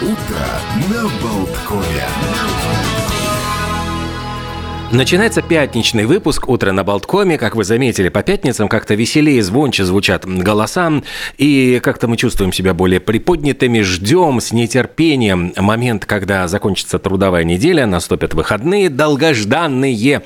Утро на Болткове. Начинается пятничный выпуск «Утро на Болткоме». Как вы заметили, по пятницам как-то веселее, звонче звучат голоса. И как-то мы чувствуем себя более приподнятыми. Ждем с нетерпением момент, когда закончится трудовая неделя, наступят выходные, долгожданные.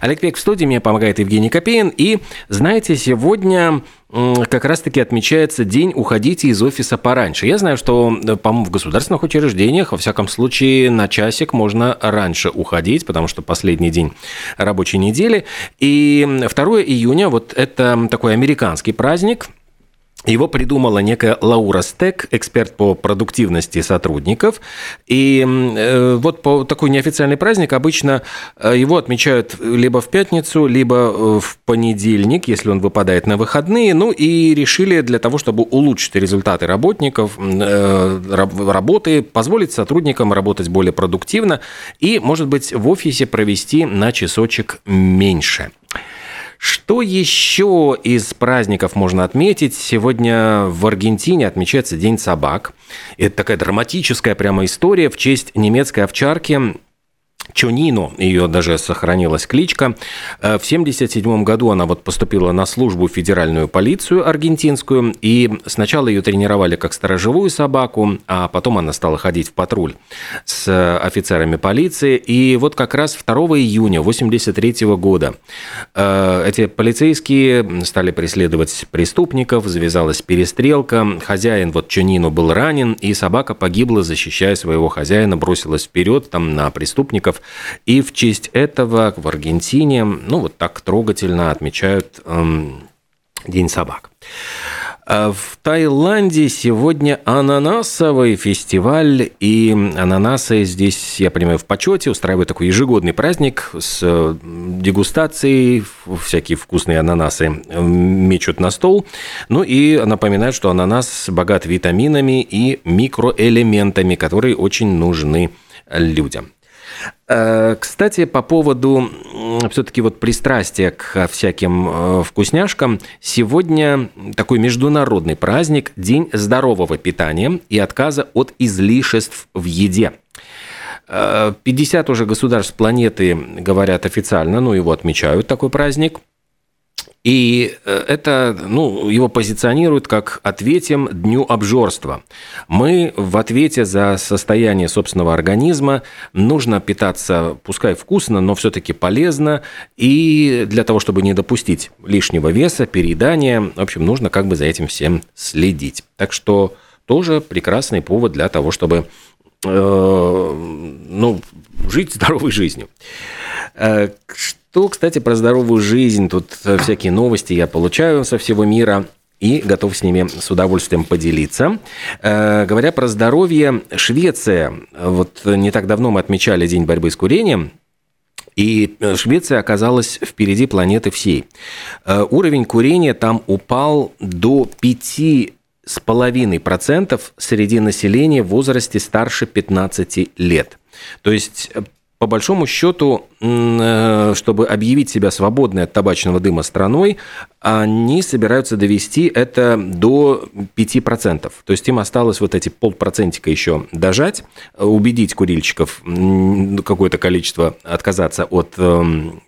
Олег Пек в студии, мне помогает Евгений Копеин. И, знаете, сегодня как раз-таки отмечается день «Уходите из офиса пораньше». Я знаю, что, по-моему, в государственных учреждениях, во всяком случае, на часик можно раньше уходить, потому что последний день рабочей недели. И 2 июня, вот это такой американский праздник – его придумала некая Лаура Стек, эксперт по продуктивности сотрудников. И э, вот по такой неофициальный праздник обычно э, его отмечают либо в пятницу, либо э, в понедельник, если он выпадает на выходные. Ну и решили для того, чтобы улучшить результаты работников, э, работы, позволить сотрудникам работать более продуктивно и, может быть, в офисе провести на часочек меньше. Что еще из праздников можно отметить? Сегодня в Аргентине отмечается День собак. Это такая драматическая прямо история в честь немецкой овчарки Чонино, ее даже сохранилась кличка. Э, в 1977 году она вот поступила на службу в федеральную полицию аргентинскую, и сначала ее тренировали как сторожевую собаку, а потом она стала ходить в патруль с офицерами полиции. И вот как раз 2 июня 1983 года э, эти полицейские стали преследовать преступников, завязалась перестрелка, хозяин вот Чонино был ранен, и собака погибла, защищая своего хозяина, бросилась вперед там на преступников, праздников. И в честь этого в Аргентине, ну, вот так трогательно отмечают эм, День собак. А в Таиланде сегодня ананасовый фестиваль, и ананасы здесь, я понимаю, в почете устраивают такой ежегодный праздник с э, дегустацией, всякие вкусные ананасы мечут на стол. Ну и напоминаю, что ананас богат витаминами и микроэлементами, которые очень нужны людям. Э, кстати, по поводу все-таки вот пристрастия к всяким э, вкусняшкам, сегодня такой международный праздник – День здорового питания и отказа от излишеств в еде. 50 э, уже государств планеты говорят официально, ну его отмечают такой праздник – и э, это, ну, его позиционируют как ответим дню обжорства. Мы в ответе за состояние собственного организма нужно питаться, пускай вкусно, но все-таки полезно. И для того, чтобы не допустить лишнего веса, переедания, в общем, нужно как бы за этим всем следить. Так что тоже прекрасный повод для того, чтобы э, ну, жить здоровой жизнью. Э, что, кстати, про здоровую жизнь, тут э, всякие новости я получаю со всего мира и готов с ними с удовольствием поделиться. Э, говоря про здоровье, Швеция. Вот не так давно мы отмечали День борьбы с курением. И э, Швеция оказалась впереди планеты всей. Уровень курения там упал до 5 с половиной процентов среди населения в возрасте старше 15 лет. То есть по большому счету, э, чтобы объявить себя свободной от табачного дыма страной, они собираются довести это до 5%. То есть им осталось вот эти полпроцентика еще дожать, убедить курильщиков какое-то количество отказаться от эм,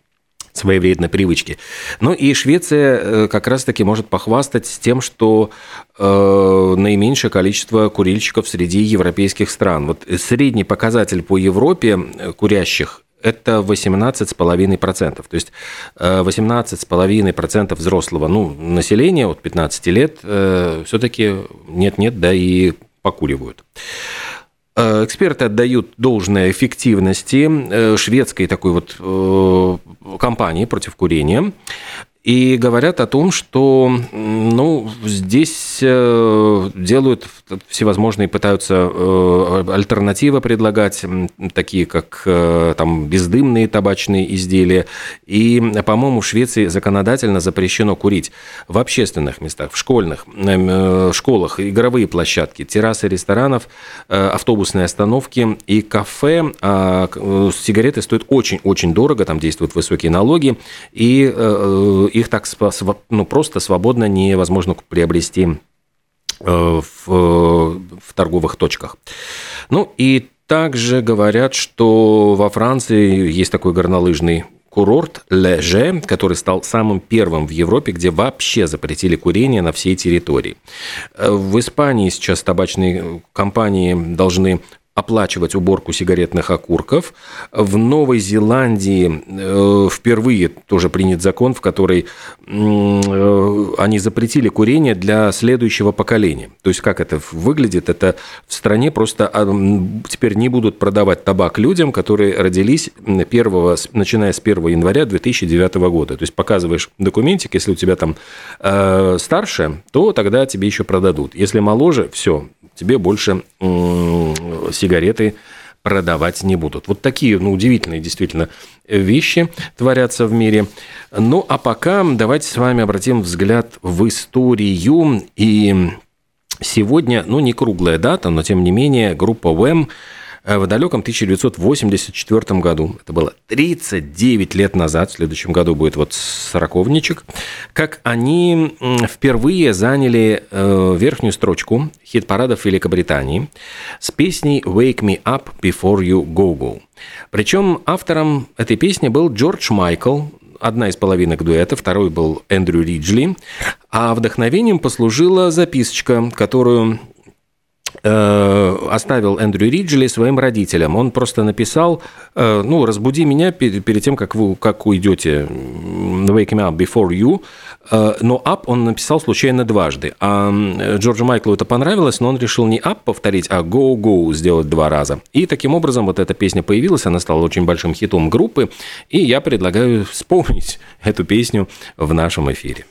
своей вредной привычки. Ну и Швеция э, как раз-таки может похвастать тем, что э, наименьшее количество курильщиков среди европейских стран. Вот средний показатель по Европе э, курящих это 18,5%. То есть 18,5% взрослого ну, населения от 15 лет все-таки нет-нет, да и покуривают. Э, эксперты отдают должное эффективности э, шведской такой вот э, кампании против курения и говорят о том, что ну, здесь э, делают всевозможные, пытаются э, альтернативы предлагать, такие как э, там, бездымные табачные изделия. И, по-моему, в Швеции законодательно запрещено курить в общественных местах, в школьных, школах, игровые площадки, террасы ресторанов, автобусные остановки и кафе. А сигареты стоят очень-очень дорого, там действуют высокие налоги, и их так ну, просто свободно невозможно приобрести в, в торговых точках. Ну и также говорят, что во Франции есть такой горнолыжный курорт Леже, который стал самым первым в Европе, где вообще запретили курение на всей территории. В Испании сейчас табачные компании должны оплачивать уборку сигаретных окурков. В Новой Зеландии э, впервые тоже принят закон, в который э, они запретили курение для следующего поколения. То есть как это выглядит? Это в стране просто а, теперь не будут продавать табак людям, которые родились 1, начиная с 1 января 2009 года. То есть показываешь документик, если у тебя там э, старше, то тогда тебе еще продадут. Если моложе, все, тебе больше сигареты продавать не будут. Вот такие, ну, удивительные действительно вещи творятся в мире. Ну, а пока давайте с вами обратим взгляд в историю. И сегодня, ну, не круглая дата, но тем не менее, группа ВЭМ в далеком 1984 году, это было 39 лет назад, в следующем году будет вот сороковничек, как они впервые заняли э, верхнюю строчку хит-парадов Великобритании с песней «Wake me up before you go go». Причем автором этой песни был Джордж Майкл, одна из половинок дуэта, второй был Эндрю Риджли, а вдохновением послужила записочка, которую Э, оставил Эндрю Риджли своим родителям. Он просто написал, э, ну, разбуди меня перед, перед тем, как вы как уйдете, wake me up before you, э, но up он написал случайно дважды. А Джорджу Майклу это понравилось, но он решил не up повторить, а go go сделать два раза. И таким образом вот эта песня появилась, она стала очень большим хитом группы, и я предлагаю вспомнить эту песню в нашем эфире.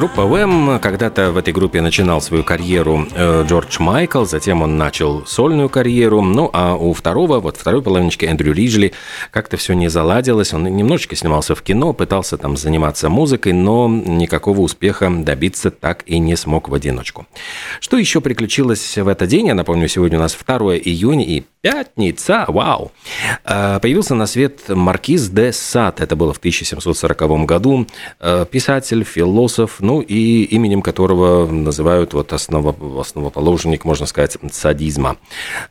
Группа Вэм. Когда-то в этой группе начинал свою карьеру э, Джордж Майкл, затем он начал сольную карьеру. Ну, а у второго, вот второй половиночки Эндрю Риджли, как-то все не заладилось. Он немножечко снимался в кино, пытался там заниматься музыкой, но никакого успеха добиться так и не смог в одиночку. Что еще приключилось в этот день? Я напомню, сегодня у нас 2 июня и пятница, вау! Э, появился на свет Маркиз де Сад, это было в 1740 году. Э, писатель, философ, ну и именем которого называют вот осново, основоположник, можно сказать, садизма.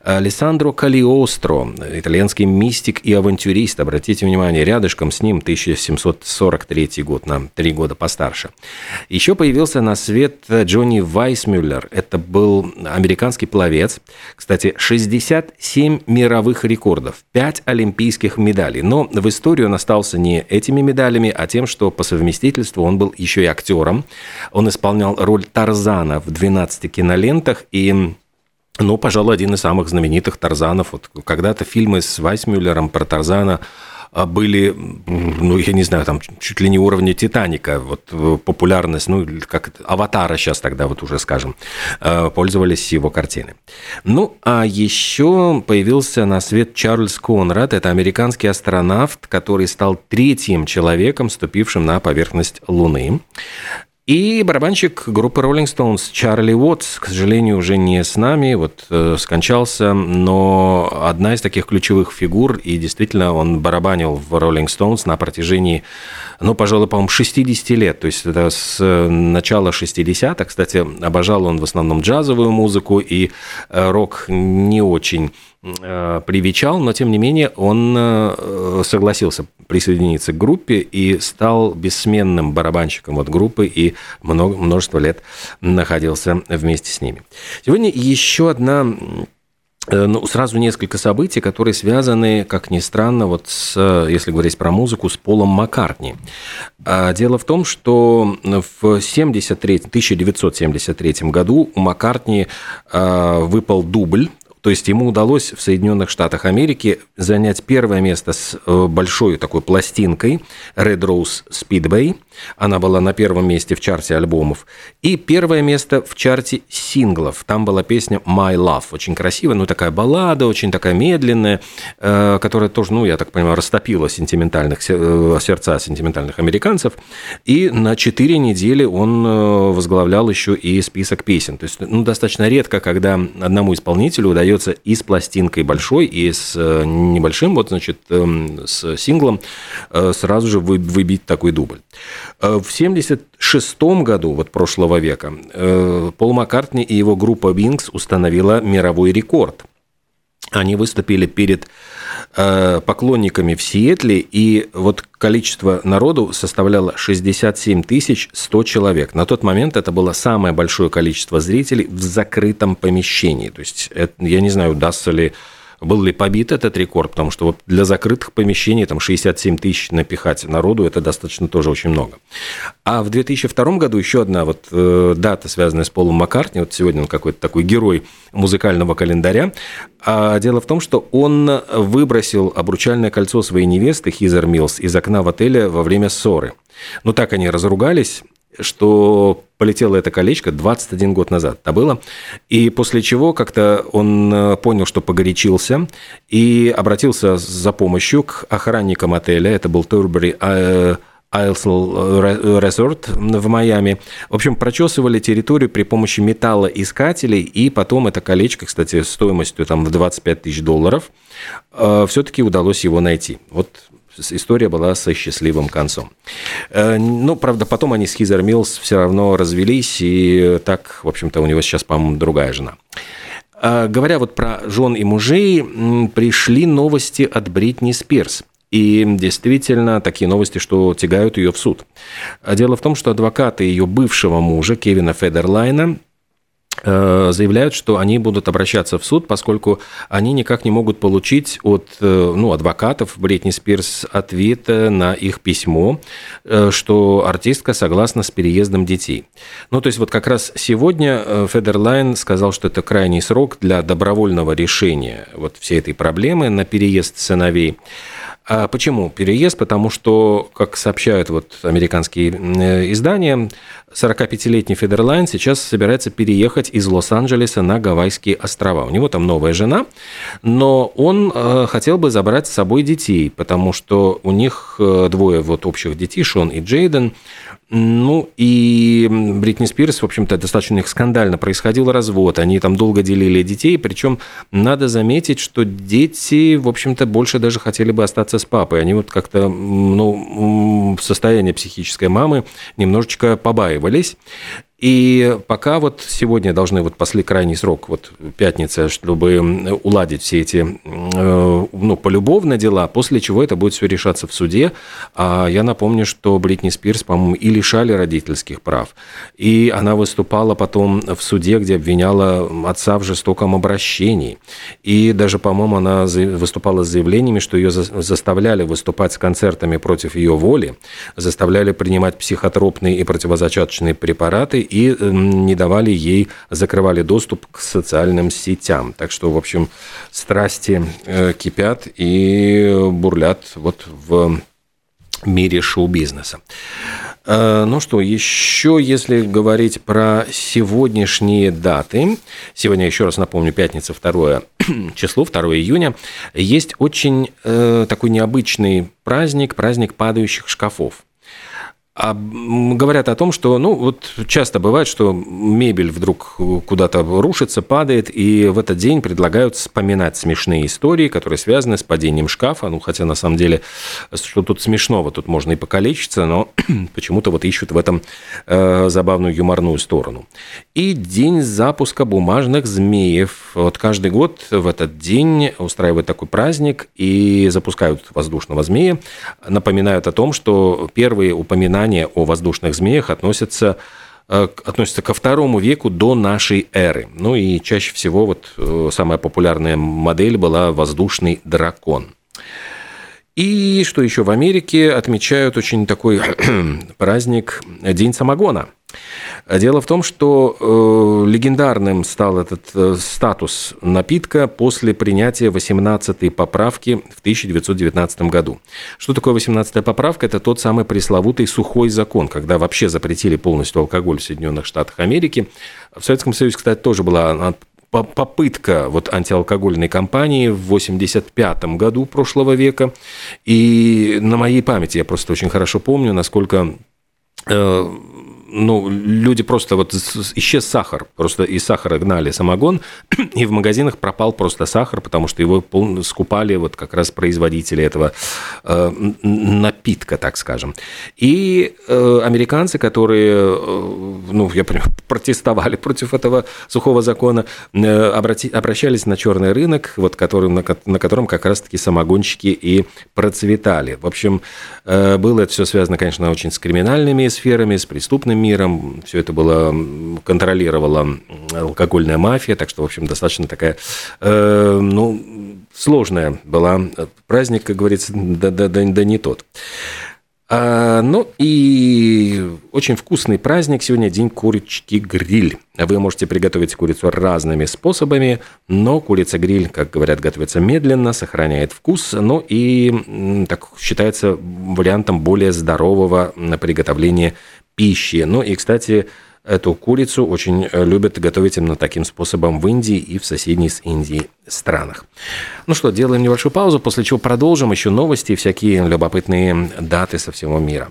Алессандро Калиостро, итальянский мистик и авантюрист, обратите внимание, рядышком с ним 1743 год, на три года постарше. Еще появился на свет Джонни Вайсмюллер, это был американский пловец, кстати, 67 мировых рекордов, 5 олимпийских медалей, но в историю он остался не этими медалями, а тем, что по совместительству он был еще и актером, он исполнял роль Тарзана в 12 кинолентах и ну, пожалуй, один из самых знаменитых Тарзанов. Вот когда-то фильмы с Вайсмюллером про Тарзана а, были, ну, я не знаю, там чуть ли не уровня Титаника, вот э, популярность, ну, как Аватара сейчас тогда вот уже, скажем, э, пользовались его картины. Ну, а еще появился на свет Чарльз Конрад, это американский астронавт, который стал третьим человеком, ступившим на поверхность Луны. И барабанщик группы Rolling Stones Чарли Уотс, к сожалению, уже не с нами, вот э, скончался, но одна из таких ключевых фигур, и действительно он барабанил в Rolling Stones на протяжении, ну, пожалуй, по-моему, 60 лет, то есть это с начала 60-х, кстати, обожал он в основном джазовую музыку, и э, рок не очень. э, привечал, но тем не менее он э, согласился присоединиться к группе и стал бессменным барабанщиком от группы и много, множество лет находился вместе с ними. Сегодня еще одна Э, ну, сразу несколько событий, которые связаны, как ни странно, вот с, если говорить про музыку, с Полом Маккартни. А, дело в том, что в 73, 1973 году у Маккартни а, выпал дубль то есть ему удалось в Соединенных Штатах Америки занять первое место с э, большой такой пластинкой Red Rose Speedway. Она была на первом месте в чарте альбомов. И первое место в чарте синглов. Там была песня My Love. Очень красивая, ну такая баллада, очень такая медленная, э, которая тоже, ну я так понимаю, растопила сентиментальных э, сердца сентиментальных американцев. И на 4 недели он возглавлял еще и список песен. То есть ну, достаточно редко, когда одному исполнителю удается удается и с пластинкой большой, и с э, небольшим, вот, значит, эм, с синглом э, сразу же выбить такой дубль. Э, в 1976 году, вот прошлого века, Пол Маккартни и его группа Wings установила мировой рекорд. Они выступили перед поклонниками в Сиэтле, и вот количество народу составляло 67 100 человек. На тот момент это было самое большое количество зрителей в закрытом помещении. То есть, это, я не знаю, удастся ли был ли побит этот рекорд, потому что вот для закрытых помещений там 67 тысяч напихать народу, это достаточно тоже очень много. А в 2002 году еще одна вот э, дата, связанная с Полом Маккартни, вот сегодня он какой-то такой герой музыкального календаря, а дело в том, что он выбросил обручальное кольцо своей невесты Хизер Милс из окна в отеле во время ссоры. Ну, так они разругались, что полетело это колечко 21 год назад, это было. И после чего как-то он э, понял, что погорячился, и обратился за помощью к охранникам отеля. Это был Турбери Айлсл Resort в Майами. В общем, прочесывали территорию при помощи металлоискателей, и потом это колечко, кстати, стоимостью там в 25 тысяч долларов, э, все-таки удалось его найти. Вот история была со счастливым концом. Э, ну, правда, потом они с Хизер Милс все равно развелись, и так, в общем-то, у него сейчас, по-моему, другая жена. Э, говоря вот про жен и мужей, пришли новости от Бритни Спирс. И действительно, такие новости, что тягают ее в суд. Дело в том, что адвокаты ее бывшего мужа, Кевина Федерлайна, Э, заявляют, что они будут обращаться в суд, поскольку они никак не могут получить от э, ну, адвокатов Бритни Спирс ответ на их письмо, э, что артистка согласна с переездом детей. Ну, то есть вот как раз сегодня Федерлайн сказал, что это крайний срок для добровольного решения вот всей этой проблемы на переезд сыновей. А почему переезд? Потому что, как сообщают вот американские издания, 45-летний Федерлайн сейчас собирается переехать из Лос-Анджелеса на Гавайские острова. У него там новая жена, но он э, хотел бы забрать с собой детей, потому что у них э, двое вот общих детей, Шон и Джейден. Ну, и Бритни Спирс, в общем-то, достаточно у них скандально происходил развод. Они там долго делили детей, причем надо заметить, что дети, в общем-то, больше даже хотели бы остаться с папой. Они вот как-то, ну, состояние психической мамы немножечко побаивались. И пока вот сегодня должны вот после крайний срок, вот пятница, чтобы уладить все эти, э, ну, полюбовно дела, после чего это будет все решаться в суде. А я напомню, что Бритни Спирс, по-моему, и лишали родительских прав. И она выступала потом в суде, где обвиняла отца в жестоком обращении. И даже, по-моему, она выступала с заявлениями, что ее заставляли выступать с концертами против ее воли, заставляли принимать психотропные и противозачаточные препараты и не давали ей, закрывали доступ к социальным сетям. Так что, в общем, страсти э, кипят и бурлят вот в мире шоу-бизнеса. Э, ну что, еще если говорить про сегодняшние даты, сегодня, еще раз напомню, пятница, 2 число, 2 июня, есть очень э, такой необычный праздник, праздник падающих шкафов. А говорят о том, что, ну, вот часто бывает, что мебель вдруг куда-то рушится, падает, и в этот день предлагают вспоминать смешные истории, которые связаны с падением шкафа. Ну, хотя на самом деле, что тут смешного, тут можно и покалечиться, но почему-то вот ищут в этом э, забавную юморную сторону. И день запуска бумажных змеев. Вот каждый год в этот день устраивают такой праздник и запускают воздушного змея. Напоминают о том, что первые упоминания упоминания о воздушных змеях относятся э, относятся ко второму веку до нашей эры. Ну и чаще всего вот э, самая популярная модель была воздушный дракон. И что еще в Америке отмечают очень такой праздник День самогона – Дело в том, что э, легендарным стал этот э, статус напитка после принятия 18-й поправки в 1919 году. Что такое 18-я поправка? Это тот самый пресловутый сухой закон, когда вообще запретили полностью алкоголь в Соединенных Штатах Америки. В Советском Союзе, кстати, тоже была попытка вот антиалкогольной кампании в 85 году прошлого века. И на моей памяти я просто очень хорошо помню, насколько э, ну, люди просто вот исчез сахар, просто из сахара гнали самогон, и в магазинах пропал просто сахар, потому что его скупали вот как раз производители этого э, напитка, так скажем. И э, американцы, которые, э, ну, я понимаю, протестовали против этого сухого закона, э, обрати, обращались на черный рынок, вот который, на, на котором как раз-таки самогонщики и процветали. В общем, э, было это все связано, конечно, очень с криминальными сферами, с преступными миром. Все это было контролировала алкогольная мафия, так что, в общем, достаточно такая, э, ну, сложная была праздник, как говорится, да, да, да, да не тот. А, ну и очень вкусный праздник. Сегодня день курочки гриль. Вы можете приготовить курицу разными способами, но курица гриль, как говорят, готовится медленно, сохраняет вкус, ну и так считается вариантом более здорового приготовления пищи. Ну и, кстати, эту курицу очень э, любят готовить именно таким способом в Индии и в соседней с Индией странах. Ну что, делаем небольшую паузу, после чего продолжим еще новости и всякие любопытные даты со всего мира.